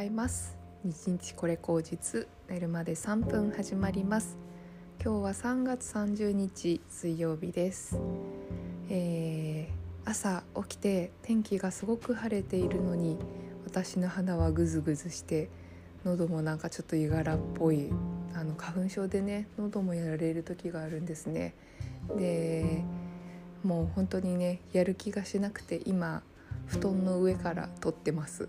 ざいます。日日これ口実寝るまで3分始まります。今日は3月30日水曜日です、えー、朝起きて天気がすごく晴れているのに私の鼻はグズグズして喉もなんかちょっといがらっぽいあの花粉症でね喉もやられる時があるんですね。でもう本当にねやる気がしなくて今布団の上から撮ってます。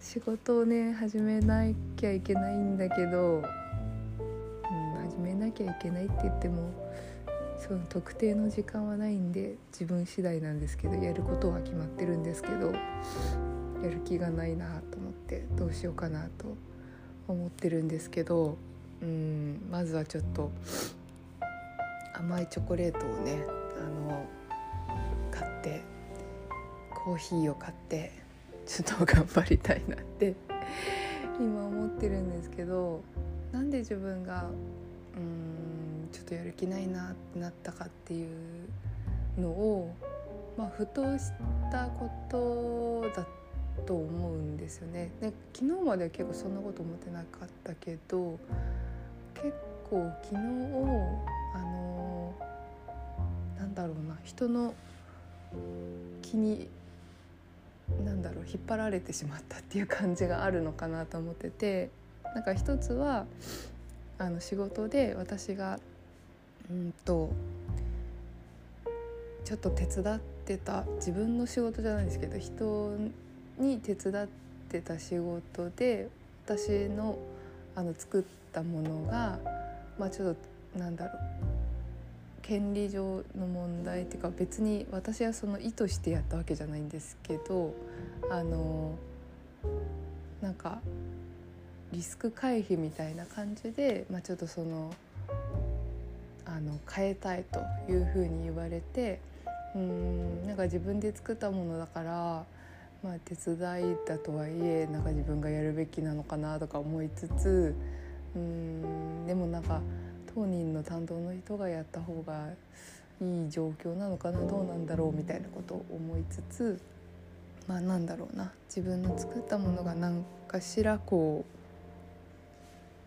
仕事をね始めなきゃいけないんだけど、うん、始めなきゃいけないって言ってもその特定の時間はないんで自分次第なんですけどやることは決まってるんですけどやる気がないなと思ってどうしようかなと思ってるんですけど、うん、まずはちょっと甘いチョコレートをねあの買ってコーヒーを買ってちょっと頑張りたいなって今思ってるんですけどなんで自分がうんちょっとやる気ないなってなったかっていうのを、まあ、ふとしたことだと思うんですよね。で昨日までは結構そんなこと思ってなかったけど結構昨日あのなんだろうな人の気になんだろう引っ張られてしまったっていう感じがあるのかなと思っててなんか一つはあの仕事で私がうんとちょっと手伝ってた自分の仕事じゃないですけど人に手伝ってた仕事で私のあの作ったものが、まあ、ちょっとなんだろう権利上の問題っていうか別に私はその意図してやったわけじゃないんですけどあのなんかリスク回避みたいな感じで、まあ、ちょっとそのあの変えたいというふうに言われてうんなんか自分で作ったものだから、まあ、手伝いだとはいえなんか自分がやるべきなのかなとか思いつつうんでもなんか。当人の担当の人がやった方がいい状況なのかなどうなんだろうみたいなことを思いつつまあなんだろうな自分の作ったものが何かしらこ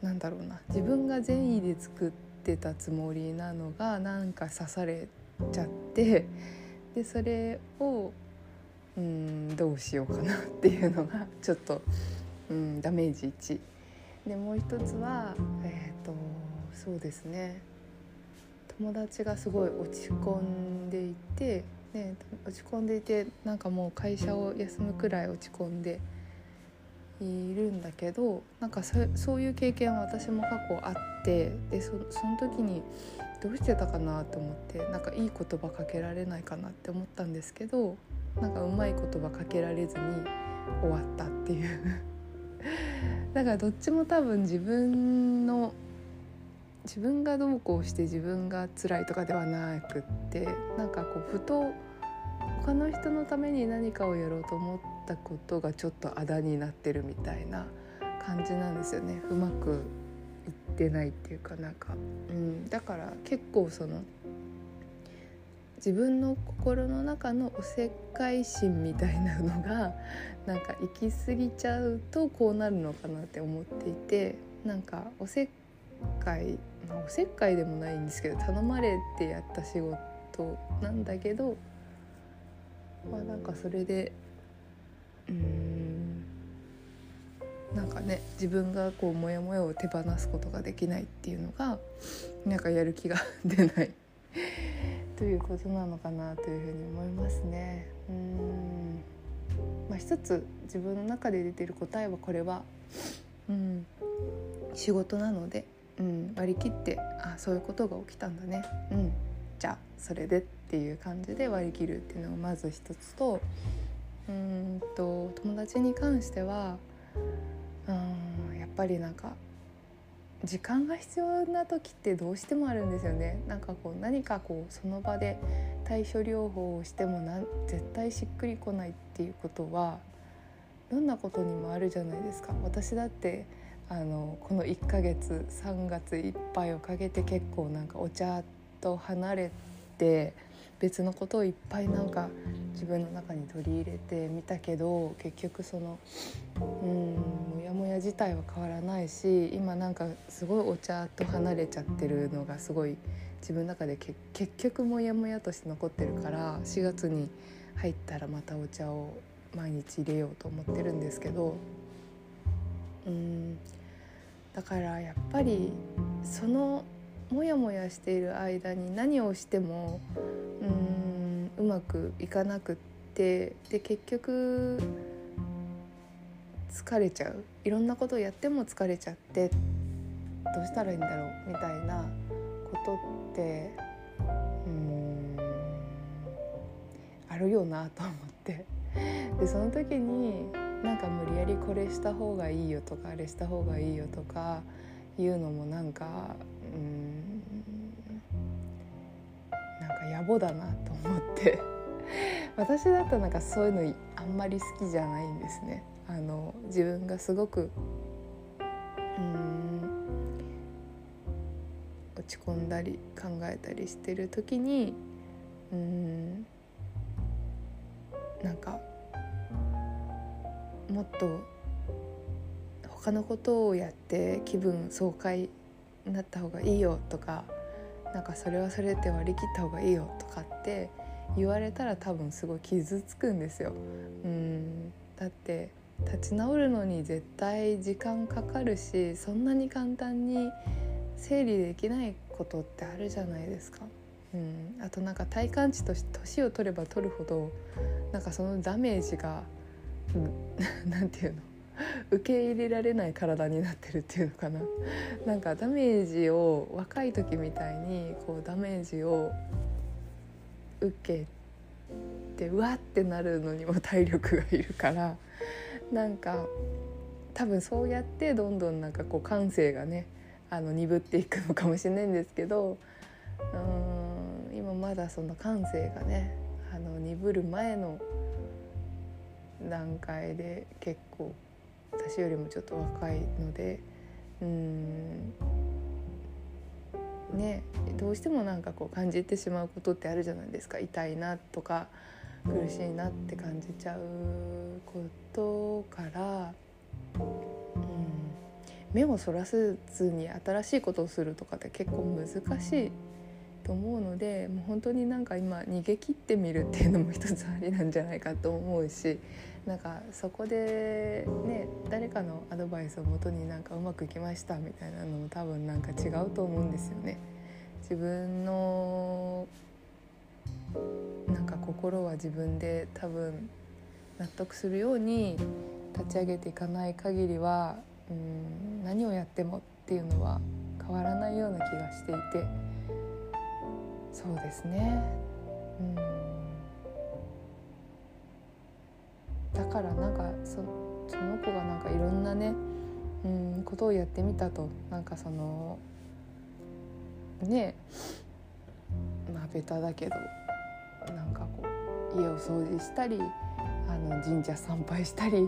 うなんだろうな自分が善意で作ってたつもりなのがなんか刺されちゃってでそれをうんどうしようかなっていうのがちょっと、うん、ダメージ1。でもう一つはえっ、ー、とそうですね。友達がすごい落ち込んでいて、ね、落ち込んでいてなんかもう会社を休むくらい落ち込んでいるんだけどなんかそういう経験は私も過去あってでその時にどうしてたかなと思ってなんかいい言葉かけられないかなって思ったんですけどなんかうまい言葉かけられずに終わったっていう。だからどっちも多分自分の自分がどうこうして自分が辛いとかではなくってなんかこうふと他の人のために何かをやろうと思ったことがちょっとあだになってるみたいな感じなんですよね。うまくいってないっていうかなんか、うん、だから結構その自分の心の中のおせっかい心みたいなのが なんか行き過ぎちゃうとこうなるのかなって思っていてなんかおせっかいまあ、おせっかいでもないんですけど頼まれてやった仕事なんだけどまあなんかそれでうんなんかね自分がこうモヤモヤを手放すことができないっていうのがなんかやる気が出ない ということなのかなというふうに思いますね。うんまあ、一つ自分の中で出てる答えはこれは、うん、仕事なのでうん、割り切ってあそういうことが起きたんだね、うん、じゃあそれでっていう感じで割り切るっていうのがまず一つとうんと友達に関してはうんやっぱりなんか時間が必要な時ってどうしてもあるんですよね。なんかこう何かこうその場で対処療法をしてもな絶対しっくりこないっていうことはどんなことにもあるじゃないですか。私だってあのこの1ヶ月3月いっぱいをかけて結構なんかお茶と離れて別のことをいっぱいなんか自分の中に取り入れてみたけど結局そのうんモヤモヤ自体は変わらないし今なんかすごいお茶と離れちゃってるのがすごい自分の中で結局モヤモヤとして残ってるから4月に入ったらまたお茶を毎日入れようと思ってるんですけどうんだからやっぱりそのモヤモヤしている間に何をしてもうんうまくいかなくってで結局疲れちゃう。いろんなことをやっても疲れちゃってどうしたらいいんだろうみたいなことってうんあるよなと思って。でその時になんか無理やりこれした方がいいよとかあれした方がいいよとかいうのもなんかうんなんか野暮だなと思って 私だとなんかそういうのあんまり好きじゃないんですね。あの自分がすごくうん落ち込んだり考えたりしてる時にうんなんかもっと他のことをやって気分爽快になった方がいいよとかなんかそれはそれって割り切った方がいいよとかって言われたら多分すごい傷つくんですよ。うんだって立ち直るのに絶対時間かかるしそんなに簡単に整理できないことってあるじゃないですか。うん、あとなんか体感値として年を取れば取るほどなんかそのダメージが何、て言うの。受け入れられない体になってるっていうのかな。なんかダメージを若い時みたいにこうダメージを受けてうわってなるのにも体力がいるからなんか多分そうやってどんどんなんかこう感性がねあの鈍っていくのかもしれないんですけどうん今まだその感性がねあの鈍る前の段階で結構私よりもちょっと若いのでうん。ねどうしてもなんかこう感じてしまうことってあるじゃないですか。痛いなとか苦しいなって感じちゃうことから、うん、目をそらすずに新しいことをするとかって結構難しい。と思うのでもう本当になんか今逃げ切ってみるっていうのも一つありなんじゃないかと思うしなんかそこでね誰かのアドバイスをもとになんかうまくいきましたみたいなのも多分なんか違うと思うんですよね。自分のなんか心は自分で多分納得するように立ち上げていかない限りはうん何をやってもっていうのは変わらないような気がしていてそうですね。うん。だからなんかそその子がなんかいろんなねうんことをやってみたと。なんかそのねまあベタだけどなんかこう家を掃除したりあの神社参拝したり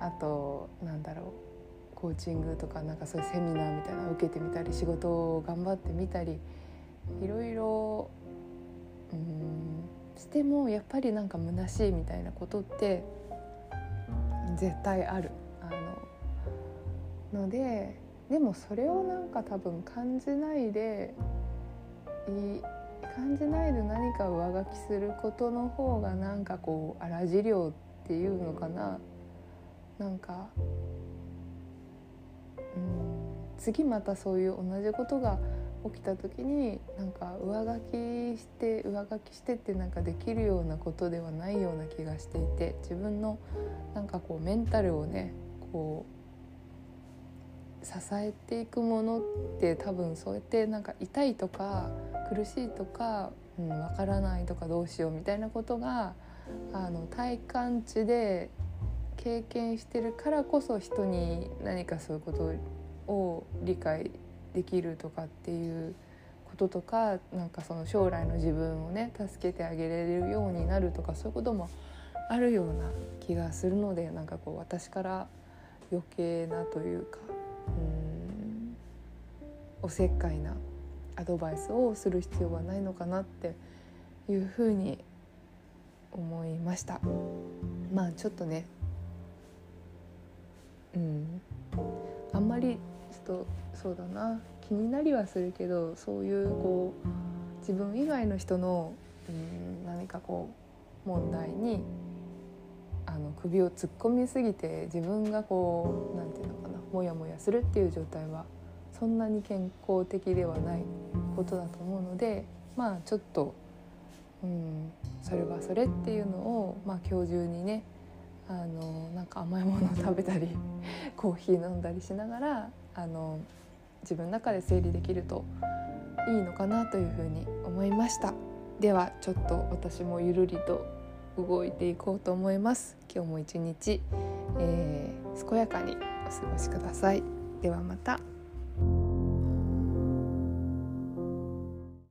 あとなんだろうコーチングとかなんかそういうセミナーみたいなの受けてみたり仕事を頑張ってみたりいろいろうんしてもやっぱりなんか虚しいみたいなことって絶対ある。あののででもそれをなんか多分感じないでい感じないで何か上書きすることの方がなんかこう荒治療っていうのかななんか、うん、次またそういう同じことが起きた時になんか上書きして上書きしてってなんかできるようなことではないような気がしていて自分のなんかこうメンタルをねこう支えていくものって多分そうやってなんか痛いとか苦しいとか、うん、分からないとかどうしようみたいなことがあの体感値で経験してるからこそ人に何かそういうことを理解してできるとかっていうこととかなんかその将来の自分をね助けてあげれるようになるとかそういうこともあるような気がするのでなんかこう私から余計なというかうんおせっかいなアドバイスをする必要はないのかなっていうふうに思いました。まあちょっとねうん。あんまりとそうだな。気になりはするけどそういうこう自分以外の人のうん何かこう問題にあの首を突っ込みすぎて自分がこう何て言うのかなモヤモヤするっていう状態はそんなに健康的ではないことだと思うのでまあちょっと、うん、それはそれっていうのを、まあ、今日中にねあのなんか甘いものを食べたり コーヒー飲んだりしながらあの自分の中で整理できるといいのかなというふうに思いました。ではちょっと私もゆるりと動いていこうと思います。今日も一日、えー、健やかにお過ごしください。ではまた。